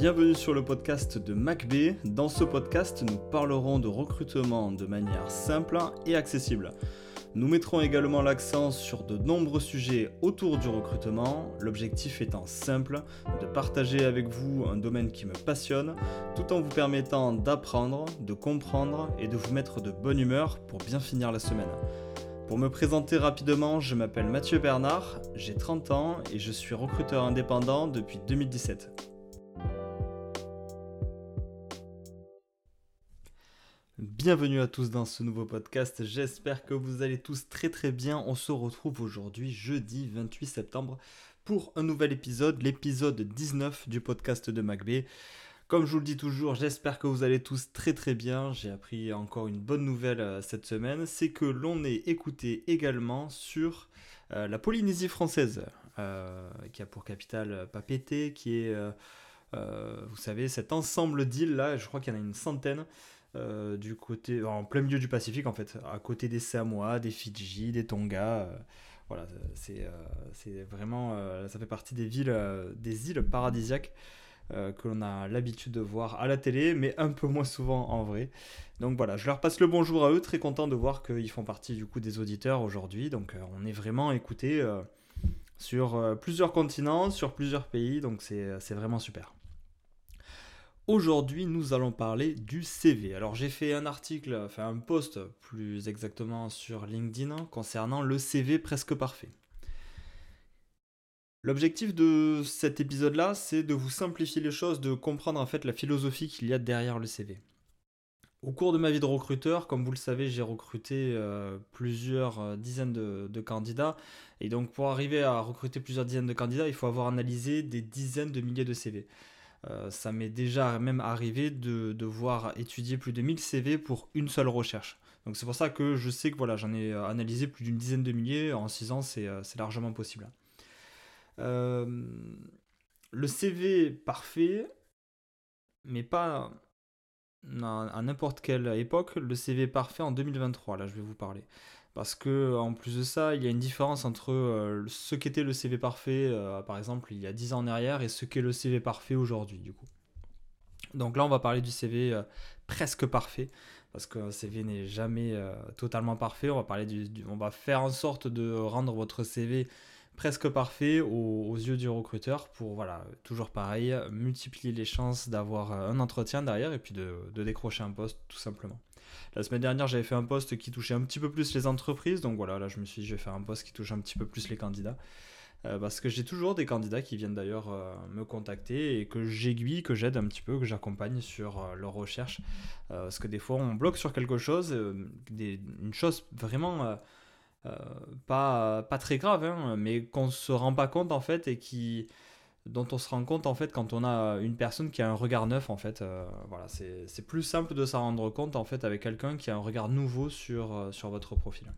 Bienvenue sur le podcast de MacB. Dans ce podcast, nous parlerons de recrutement de manière simple et accessible. Nous mettrons également l'accent sur de nombreux sujets autour du recrutement, l'objectif étant simple, de partager avec vous un domaine qui me passionne, tout en vous permettant d'apprendre, de comprendre et de vous mettre de bonne humeur pour bien finir la semaine. Pour me présenter rapidement, je m'appelle Mathieu Bernard, j'ai 30 ans et je suis recruteur indépendant depuis 2017. Bienvenue à tous dans ce nouveau podcast, j'espère que vous allez tous très très bien. On se retrouve aujourd'hui jeudi 28 septembre pour un nouvel épisode, l'épisode 19 du podcast de MacB. Comme je vous le dis toujours, j'espère que vous allez tous très très bien. J'ai appris encore une bonne nouvelle euh, cette semaine, c'est que l'on est écouté également sur euh, la Polynésie française, euh, qui a pour capitale Papeete, qui est, vous savez, cet ensemble d'îles là, je crois qu'il y en a une centaine. Euh, du côté, en plein milieu du Pacifique en fait, à côté des Samoa, des Fidji, des Tonga. Euh, voilà, c'est euh, vraiment, ça fait partie des villes, des îles paradisiaques que l'on a l'habitude de voir à la télé, mais un peu moins souvent en vrai. Donc voilà, je leur passe le bonjour à eux, très content de voir qu'ils font partie du coup des auditeurs aujourd'hui. Donc on est vraiment écouté sur plusieurs continents, sur plusieurs pays, donc c'est vraiment super. Aujourd'hui, nous allons parler du CV. Alors, j'ai fait un article, enfin un post plus exactement sur LinkedIn concernant le CV presque parfait. L'objectif de cet épisode-là, c'est de vous simplifier les choses, de comprendre en fait la philosophie qu'il y a derrière le CV. Au cours de ma vie de recruteur, comme vous le savez, j'ai recruté euh, plusieurs euh, dizaines de, de, candidats. Et donc pour arriver à recruter plusieurs dizaines de candidats, il faut avoir analysé des dizaines de milliers de CV. Euh, ça m'est déjà même arrivé de devoir étudier plus de 1000 CV pour une seule recherche. Donc c'est pour ça que je sais que voilà, j'en ai euh, analysé plus d'une dizaine de milliers. En 6 ans, c'est euh, largement possible. le CV parfait, mais pas à n'importe quelle époque, le CV parfait en 2023, là je vais vous parler. Parce que en plus de ça, il y a une différence entre euh, ce qu'était le CV parfait, euh, par exemple, il y a 10 ans en arrière, et ce qu'est le CV parfait aujourd'hui, du coup. Donc là, on va parler du CV euh, presque parfait, parce qu'un CV n'est jamais totalement parfait. On va, parler du, on va faire en sorte de rendre votre CV presque parfait aux, yeux du recruteur pour, voilà, toujours pareil, multiplier les chances d'avoir un entretien derrière et puis de, décrocher un poste, tout simplement. La semaine dernière, j'avais fait un poste qui touchait un petit peu plus les entreprises. Donc voilà, là, je me suis dit, je vais faire un poste qui touche un petit peu plus les candidats. Euh, parce que j'ai toujours des candidats qui viennent d'ailleurs euh, me contacter et que j'aiguille, que j'aide un petit peu, que j'accompagne sur euh, leur recherche. parce que des fois, on bloque sur quelque chose, une chose vraiment pas, pas très grave, hein, mais qu'on se rend pas compte en fait et qui dont on se rend compte en fait quand on a une personne qui a un regard neuf en fait. Euh, voilà, c'est plus simple de s'en rendre compte en fait avec quelqu'un qui a un regard nouveau sur, euh, sur votre profil.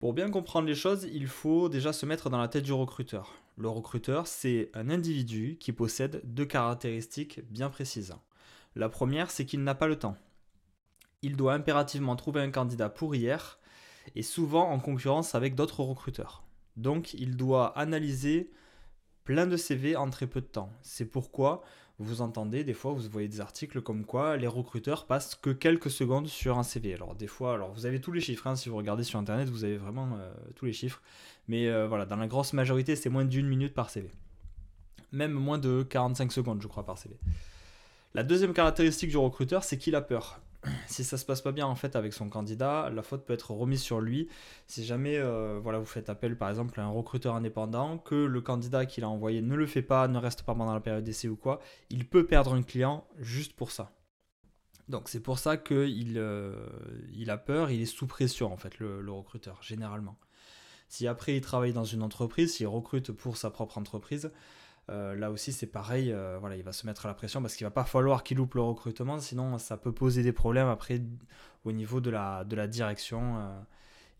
Pour bien comprendre les choses, il faut déjà se mettre dans la tête du recruteur. Le recruteur, c'est un individu qui possède deux caractéristiques bien précises. La première, c'est qu'il n'a pas le temps. Il doit impérativement trouver un candidat pour hier et souvent en concurrence avec d'autres recruteurs. Donc il doit analyser plein de CV en très peu de temps. C'est pourquoi vous entendez des fois, vous voyez des articles comme quoi les recruteurs passent que quelques secondes sur un CV. Alors des fois, alors vous avez tous les chiffres, hein, si vous regardez sur internet, vous avez vraiment euh, tous les chiffres. Mais euh, voilà, dans la grosse majorité, c'est moins d'une minute par CV. Même moins de 45 secondes, je crois, par CV. La deuxième caractéristique du recruteur, c'est qu'il a peur si ça se passe pas bien en fait avec son candidat, la faute peut être remise sur lui. Si jamais euh, voilà, vous faites appel par exemple à un recruteur indépendant, que le candidat qu'il a envoyé ne le fait pas, ne reste pas pendant la période d'essai ou quoi, il peut perdre un client juste pour ça. Donc c'est pour ça qu'il euh, il a peur, il est sous pression en fait le recruteur, généralement. Si après il travaille dans une entreprise, s'il recrute pour sa propre entreprise, euh, là aussi, c'est pareil. Euh, il va se mettre à la pression parce qu'il va pas falloir qu'il loupe le recrutement, sinon ça peut poser des problèmes après au niveau de la, direction euh,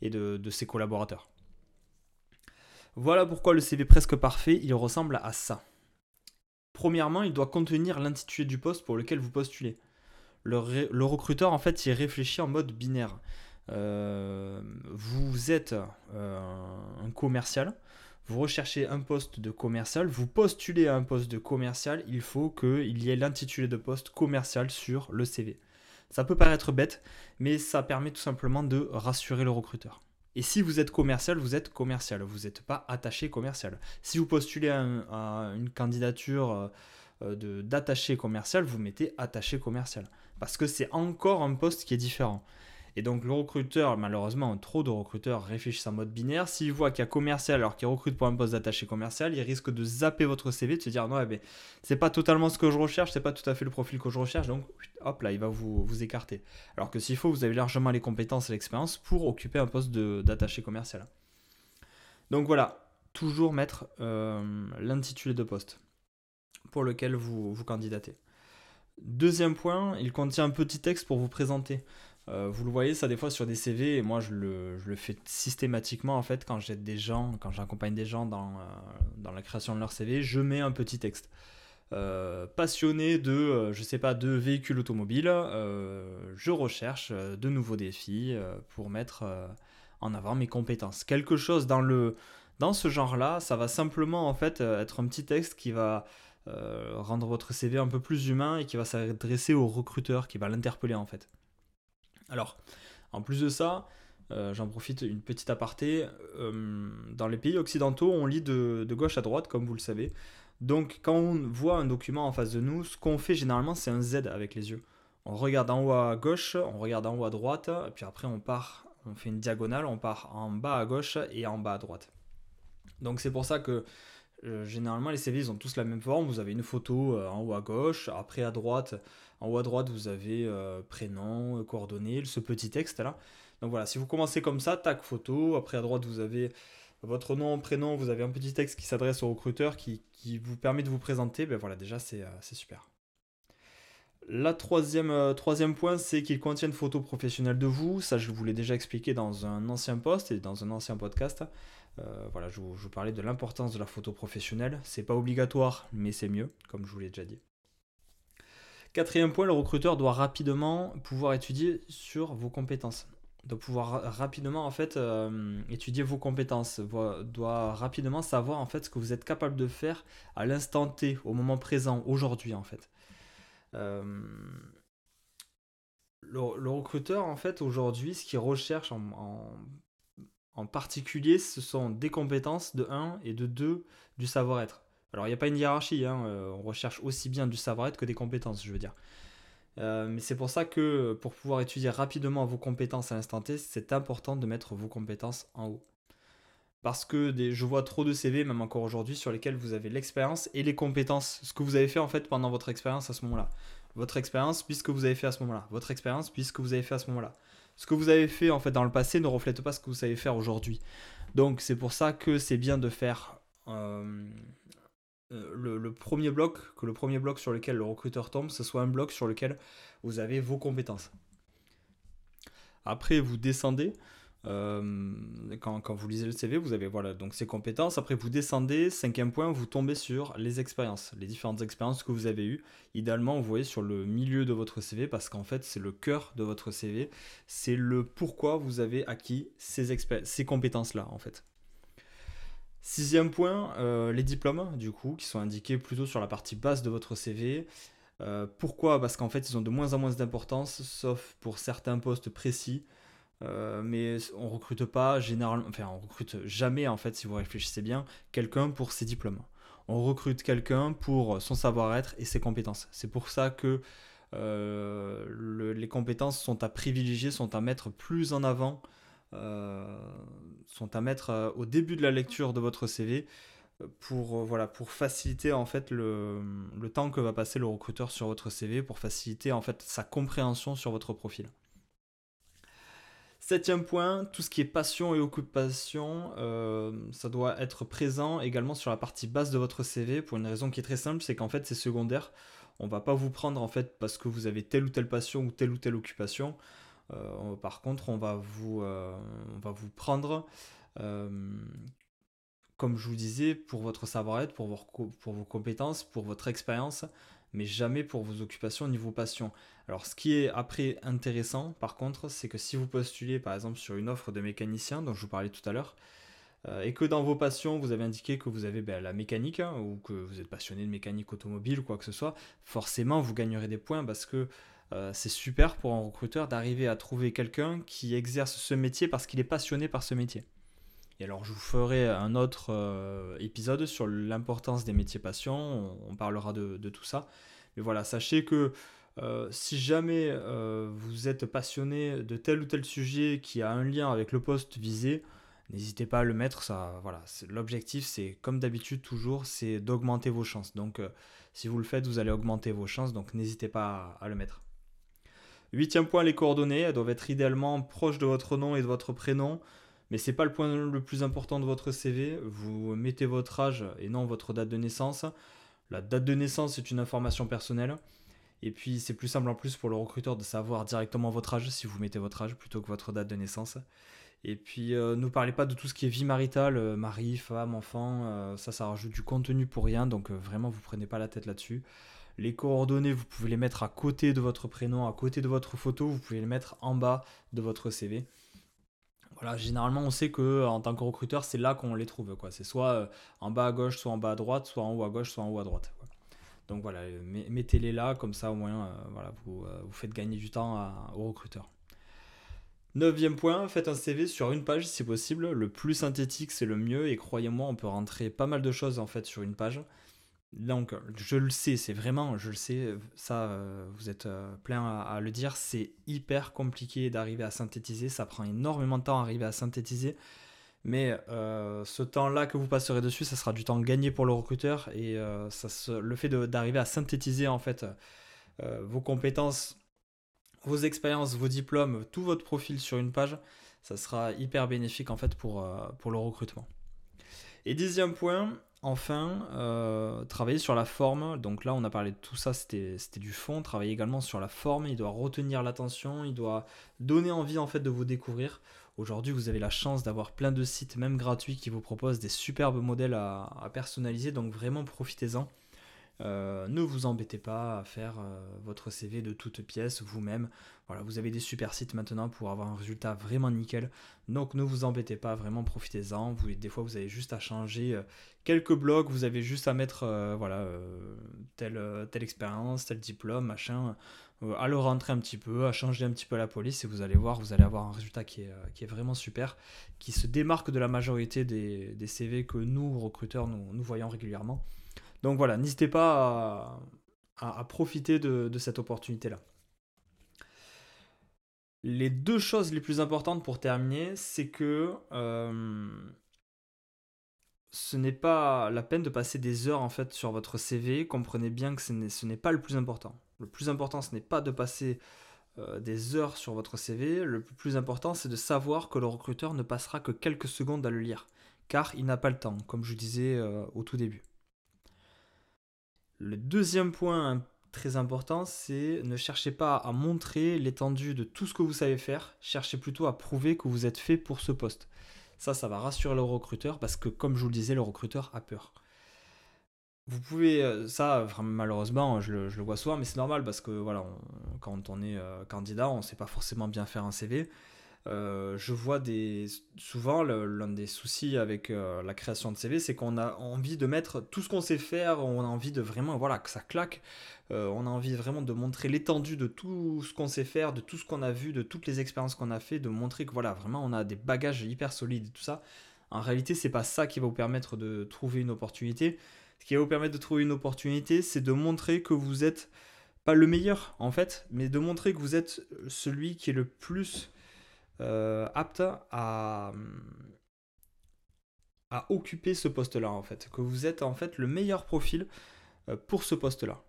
et de, de, ses collaborateurs. Voilà pourquoi le CV presque parfait, il ressemble à ça. Premièrement, il doit contenir l'intitulé du poste pour lequel vous postulez. Le, le recruteur, en fait, il réfléchit en mode binaire. vous êtes un commercial, vous recherchez un poste de commercial, vous postulez à un poste de commercial, il faut qu'il y ait l'intitulé de poste commercial sur le CV. Ça peut paraître bête, mais ça permet tout simplement de rassurer le recruteur. Et si vous êtes commercial, vous êtes commercial, vous n'êtes pas attaché commercial. Si vous postulez à, une candidature euh, d'attaché commercial, vous mettez attaché commercial. Parce que c'est encore un poste qui est différent. Et donc le recruteur, malheureusement, trop de recruteurs réfléchissent en mode binaire. S'il voit qu'il y a commercial alors qu'il recrute pour un poste d'attaché commercial, il risque de zapper votre CV, de se dire non, mais c'est pas totalement ce que je recherche, c'est pas tout à fait le profil que je recherche, donc hop là, il va vous, vous écarter. Alors que s'il faut, vous avez largement les compétences et l'expérience pour occuper un poste d'attaché commercial. Donc voilà, toujours mettre euh, l'intitulé de poste pour lequel vous, vous candidatez. Deuxième point, il contient un petit texte pour vous présenter. Euh, vous le voyez ça des fois sur des CV et moi je le, fais systématiquement en fait quand j'aide des gens, quand j'accompagne des gens dans, euh, dans, la création de leur CV, je mets un petit texte. Euh, passionné de, je sais pas, de véhicules automobiles, je recherche de nouveaux défis pour mettre en avant mes compétences. Quelque chose dans, le, dans ce genre-là, ça va simplement en fait être un petit texte qui va rendre votre CV un peu plus humain et qui va s'adresser au recruteur, qui va l'interpeller en fait. Alors, en plus de ça, euh, j'en profite une petite aparté. Euh, dans les pays occidentaux, on lit de, gauche à droite, comme vous le savez. Donc, quand on voit un document en face de nous, ce qu'on fait généralement, c'est un Z avec les yeux. On regarde en haut à gauche, on regarde en haut à droite, puis après, on part, on fait une diagonale, on part en bas à gauche et en bas à droite. Donc, c'est pour ça que euh, généralement, les CV, ils ont tous la même forme. Vous avez une photo en haut à gauche, après à droite, en haut à droite, vous avez euh, prénom, euh, coordonnées, ce petit texte là. Donc voilà, si vous commencez comme ça, tac, photo. Après à droite, vous avez votre nom, prénom, vous avez un petit texte qui s'adresse au recruteur qui, vous permet de vous présenter. Ben voilà, déjà, c'est euh, super. La troisième, troisième point, c'est qu'il contient une photo professionnelle de vous. Ça, je vous l'ai déjà expliqué dans un ancien post et dans un ancien podcast. voilà, je vous, je vous, parlais de l'importance de la photo professionnelle. C'est pas obligatoire, mais c'est mieux, comme je vous l'ai déjà dit. Quatrième point, le recruteur doit rapidement pouvoir étudier sur vos compétences. Doit pouvoir rapidement en fait euh, étudier vos compétences, doit rapidement savoir en fait ce que vous êtes capable de faire à l'instant T, au moment présent, aujourd'hui en fait. Euh, le, recruteur en fait aujourd'hui, ce qu'il recherche en, particulier, ce sont des compétences de 1 et de 2 du savoir-être. Alors, il n'y a pas une hiérarchie, hein, euh, on recherche aussi bien du savoir-être que des compétences, je veux dire. Euh, mais c'est pour ça que pour pouvoir étudier rapidement vos compétences à l'instant T, c'est important de mettre vos compétences en haut. Parce que je vois trop de CV, même encore aujourd'hui, sur lesquels vous avez l'expérience et les compétences. Ce que vous avez fait en fait pendant votre expérience à ce moment-là. Votre expérience, puisque vous avez fait à ce moment-là. Votre expérience, puisque vous avez fait à ce moment-là. Ce que vous avez fait en fait dans le passé ne reflète pas ce que vous savez faire aujourd'hui. Donc c'est pour ça que c'est bien de faire euh, euh, le, premier bloc, que le premier bloc sur lequel le recruteur tombe, ce soit un bloc sur lequel vous avez vos compétences. Après, vous descendez. Euh, quand, vous lisez le CV, vous avez voilà donc ces compétences. Après, vous descendez. Cinquième point, vous tombez sur les expériences, les différentes expériences que vous avez eues. Idéalement, vous voyez sur le milieu de votre CV parce qu'en fait, c'est le cœur de votre CV. C'est le pourquoi vous avez acquis ces, ces compétences-là, en fait. Sixième point, euh, les diplômes, du coup, qui sont indiqués plutôt sur la partie basse de votre CV. Euh, pourquoi? Parce qu'en fait, ils ont de moins en moins d'importance, sauf pour certains postes précis. Euh, mais on recrute pas généralement, enfin on recrute jamais en fait, si vous réfléchissez bien, quelqu'un pour ses diplômes. On recrute quelqu'un pour son savoir-être et ses compétences. C'est pour ça que les compétences sont à privilégier, sont à mettre plus en avant euh, sont à mettre euh, au début de la lecture de votre CV euh, pour, voilà, pour faciliter en fait le, le, temps que va passer le recruteur sur votre CV, pour faciliter en fait sa compréhension sur votre profil. Septième point, tout ce qui est passion et occupation, ça doit être présent également sur la partie basse de votre CV pour une raison qui est très simple, c'est qu'en fait c'est secondaire. On va pas vous prendre en fait parce que vous avez telle ou telle passion ou telle ou telle occupation. Euh, par contre, on va vous, euh, prendre euh, comme je vous disais, pour votre savoir-être, pour vos, compétences, pour votre expérience, mais jamais pour vos occupations niveau passion. Alors ce qui est après intéressant, par contre, c'est que si vous postulez par exemple sur une offre de mécanicien dont je vous parlais tout à l'heure, et que dans vos passions, vous avez indiqué que vous avez ben, la mécanique, hein, ou que vous êtes passionné de mécanique automobile ou quoi que ce soit, forcément vous gagnerez des points parce que c'est super pour un recruteur d'arriver à trouver quelqu'un qui exerce ce métier parce qu'il est passionné par ce métier. Et alors je vous ferai un autre épisode sur l'importance des métiers passion, on, parlera de, tout ça. Mais voilà, sachez que euh, si jamais euh, vous êtes passionné de tel ou tel sujet qui a un lien avec le poste visé, n'hésitez pas à le mettre. Ça, voilà, l'objectif, c'est comme d'habitude toujours, c'est d'augmenter vos chances. Donc, euh, si vous le faites, vous allez augmenter vos chances. Donc, n'hésitez pas à, le mettre. Huitième point, les coordonnées. Elles doivent être idéalement proches de votre nom et de votre prénom. Mais ce n'est pas le point le plus important de votre CV. Vous mettez votre âge et non votre date de naissance. La date de naissance est une information personnelle. Et puis c'est plus simple en plus pour le recruteur de savoir directement votre âge si vous mettez votre âge plutôt que votre date de naissance. Et puis euh, ne parlez pas de tout ce qui est vie maritale, euh, mari, femme, enfant, euh, ça ça rajoute du contenu pour rien, donc vraiment vous prenez pas la tête là-dessus. Les coordonnées, vous pouvez les mettre à côté de votre prénom, à côté de votre photo, vous pouvez les mettre en bas de votre CV. Voilà, généralement on sait que en tant que recruteur, c'est là qu'on les trouve. C'est soit en bas à gauche, soit en bas à droite, soit en haut à gauche, soit en haut à droite. Donc voilà, mettez-les là, comme ça au moins euh, euh, vous, faites gagner du temps aux recruteurs. Neuvième point, faites un CV sur une page si possible. Le plus synthétique, c'est le mieux. Et croyez-moi, on peut rentrer pas mal de choses en fait sur une page. Donc, je le sais, c'est vraiment, je le sais, ça, euh, vous êtes plein à, le dire, c'est hyper compliqué d'arriver à synthétiser. Ça prend énormément de temps à arriver à synthétiser. Mais euh, ce temps-là que vous passerez dessus, ça sera du temps gagné pour le recruteur et euh, ça le fait d'arriver à synthétiser en fait euh, vos compétences, vos expériences, vos diplômes, tout votre profil sur une page, ça sera hyper bénéfique en fait pour, pour le recrutement. Et dixième point, enfin, travailler sur la forme. Donc là, on a parlé de tout ça, c'était du fond. Travailler également sur la forme. Il doit retenir l'attention, il doit donner envie en fait de vous découvrir. Aujourd'hui, vous avez la chance d'avoir plein de sites, même gratuits, qui vous proposent des superbes modèles à, personnaliser, donc vraiment profitez-en. Euh, ne vous embêtez pas à faire euh, votre CV de toutes pièces vous-même. Voilà, vous avez des super sites maintenant pour avoir un résultat vraiment nickel. Donc ne vous embêtez pas, vraiment profitez-en. Vous, des fois, vous avez juste à changer euh, quelques blocs, vous avez juste à mettre voilà telle, telle expérience, tel diplôme, machin. À le rentrer un petit peu, à changer un petit peu la police et vous allez voir, vous allez avoir un résultat qui est, vraiment super, qui se démarque de la majorité des, CV que nous, recruteurs, nous, voyons régulièrement. Donc voilà, n'hésitez pas à, profiter de, de cette opportunité-là. Les deux choses les plus importantes pour terminer, c'est que euh, ce n'est pas la peine de passer des heures en fait sur votre CV. Comprenez bien que ce n'est pas le plus important. Le plus important, ce n'est pas de passer euh, des heures sur votre CV. Le plus important, c'est de savoir que le recruteur ne passera que quelques secondes à le lire, car il n'a pas le temps, comme je disais euh, au tout début. Le deuxième point très important, c'est ne cherchez pas à montrer l'étendue de tout ce que vous savez faire, cherchez plutôt à prouver que vous êtes fait pour ce poste. Ça, ça va rassurer le recruteur parce que, comme je vous le disais, le recruteur a peur. Vous pouvez, euh, ça, malheureusement, je le, vois souvent, mais c'est normal parce que voilà, quand on est euh, candidat, on ne sait pas forcément bien faire un CV. Euh, je vois des, souvent l'un des soucis avec la création de CV, c'est qu'on a envie de mettre tout ce qu'on sait faire, on a envie de vraiment, voilà, que ça claque, on a envie vraiment de montrer l'étendue de tout ce qu'on sait faire, de tout ce qu'on a vu, de toutes les expériences qu'on a fait, de montrer que voilà, vraiment on a des bagages hyper solides tout ça. En réalité, c'est pas ça qui va vous permettre de trouver une opportunité ce qui va vous permettre de trouver une opportunité, c'est de montrer que vous êtes pas le meilleur en fait, mais de montrer que vous êtes celui qui est le plus euh, apte à, occuper ce poste-là en fait, que vous êtes en fait le meilleur profil euh, pour ce poste-là.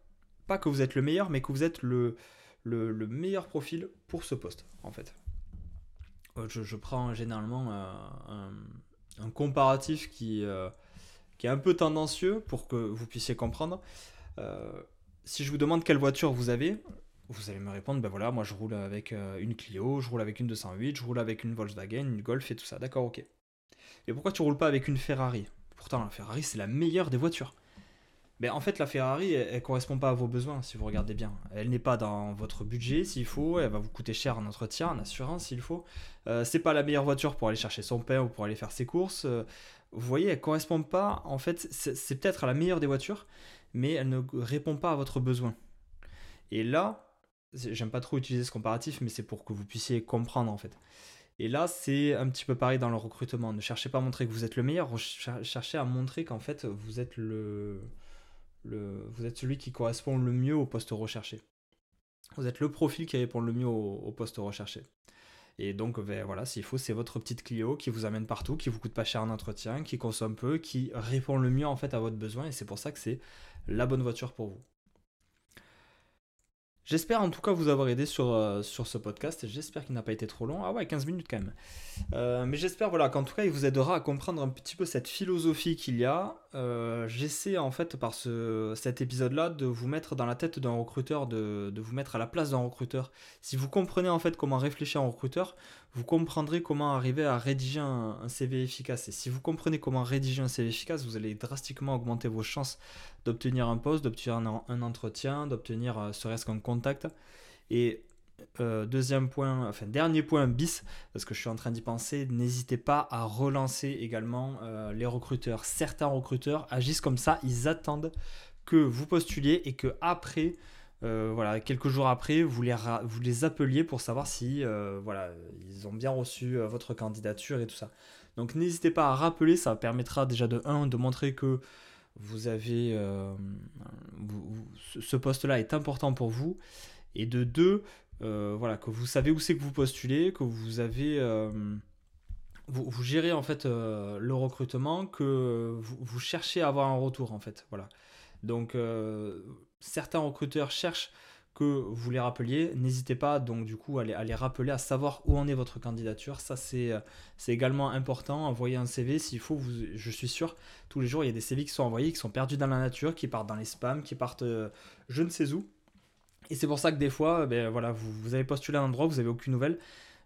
Pas que vous êtes le meilleur, mais que vous êtes le, le, meilleur profil pour ce poste en fait. Euh, je, prends généralement un, comparatif qui qui est un peu tendancieux pour que vous puissiez comprendre. Euh, si je vous demande quelle voiture vous avez, vous allez me répondre, ben voilà, moi je roule avec euh, une Clio, je roule avec une 208, je roule avec une Volkswagen, une Golf et tout ça. D'accord, ok. Et pourquoi tu roules pas avec une Ferrari? Pourtant, la Ferrari, c'est la meilleure des voitures. ben, en fait, la Ferrari, elle, ne correspond pas à vos besoins, si vous regardez bien. Elle n'est pas dans votre budget, s'il faut. Elle va vous coûter cher en entretien, en assurance, s'il faut. Euh, c'est pas la meilleure voiture pour aller chercher son pain ou pour aller faire ses courses. Euh, vous voyez, elle correspond pas. En fait, c'est peut-être la meilleure des voitures, mais elle ne répond pas à votre besoin. Et là, j'aime pas trop utiliser ce comparatif, mais c'est pour que vous puissiez comprendre en fait. Et là, c'est un petit peu pareil dans le recrutement. Ne cherchez pas à montrer que vous êtes le meilleur, cherchez à montrer qu'en fait, vous êtes le, vous êtes celui qui correspond le mieux au poste recherché. Vous êtes le profil qui répond le mieux au, poste recherché. Et donc, ben, voilà, s'il faut, c'est votre petite Clio qui vous amène partout, qui vous coûte pas cher en entretien, qui consomme peu, qui répond le mieux en fait à votre besoin. Et c'est pour ça que c'est la bonne voiture pour vous. J'espère en tout cas vous avoir aidé sur, euh, sur ce podcast. J'espère qu'il n'a pas été trop long. Ah ouais, 15 minutes quand même. Euh, mais j'espère voilà, qu'en tout cas il vous aidera à comprendre un petit peu cette philosophie qu'il y a. Euh, j'essaie en fait par ce, cet épisode-là de vous mettre dans la tête d'un recruteur, de, de, vous mettre à la place d'un recruteur. Si vous comprenez en fait comment réfléchir un recruteur, vous comprendrez comment arriver à rédiger un, CV efficace. Et si vous comprenez comment rédiger un CV efficace, vous allez drastiquement augmenter vos chances d'obtenir un poste, d'obtenir un, entretien, d'obtenir serait-ce qu'un Et euh, deuxième point, enfin dernier point bis, parce que je suis en train d'y penser, n'hésitez pas à relancer également euh, les recruteurs. Certains recruteurs agissent comme ça, ils attendent que vous postuliez et que après euh, voilà, quelques jours après, vous les, vous les appeliez pour savoir si voilà, ils ont bien reçu votre candidature et tout ça. Donc n'hésitez pas à rappeler, ça permettra déjà de 1 de montrer que vous avez ce poste-là est important pour vous et de 2 voilà que vous savez où c'est que vous postulez, que vous avez vous, vous, gérez en fait le recrutement, que vous, cherchez à avoir un retour en fait. Voilà. Donc certains recruteurs cherchent que vous les rappeliez, n'hésitez pas donc du coup à les, rappeler, à savoir où en est votre candidature. Ça c'est également important. Envoyer un CV s'il faut, je suis sûr, tous les jours il y a des CV qui sont envoyés, qui sont perdus dans la nature, qui partent dans les spams, qui partent euh, je ne sais où. Et c'est pour ça que des fois, ben, voilà, vous, avez postulé à un endroit, vous n'avez aucune nouvelle.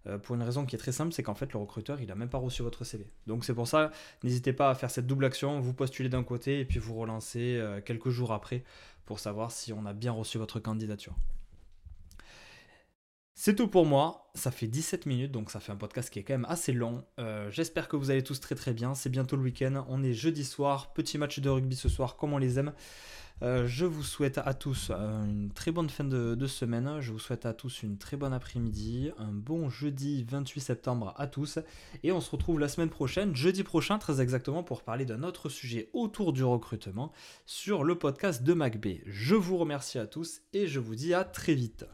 Euh, pour une raison qui est très simple, c'est qu'en fait le recruteur il n'a même pas reçu votre CV. Donc c'est pour ça, n'hésitez pas à faire cette double action, vous postulez d'un côté et puis vous relancez euh, quelques jours après pour savoir si on a bien reçu votre candidature. C'est tout pour moi, ça fait 17 minutes, donc ça fait un podcast qui est quand même assez long. Euh, j'espère que vous allez tous très très bien, c'est bientôt le week-end, on est jeudi soir, petit match de rugby ce soir comme on les aime. Euh, je vous souhaite à tous euh, une très bonne fin de, semaine. Je vous souhaite à tous une très bonne après-midi. Un bon jeudi 28 septembre à tous. Et on se retrouve la semaine prochaine, jeudi prochain très exactement, pour parler d'un autre sujet autour du recrutement sur le podcast de MacB. Je vous remercie à tous et je vous dis à très vite.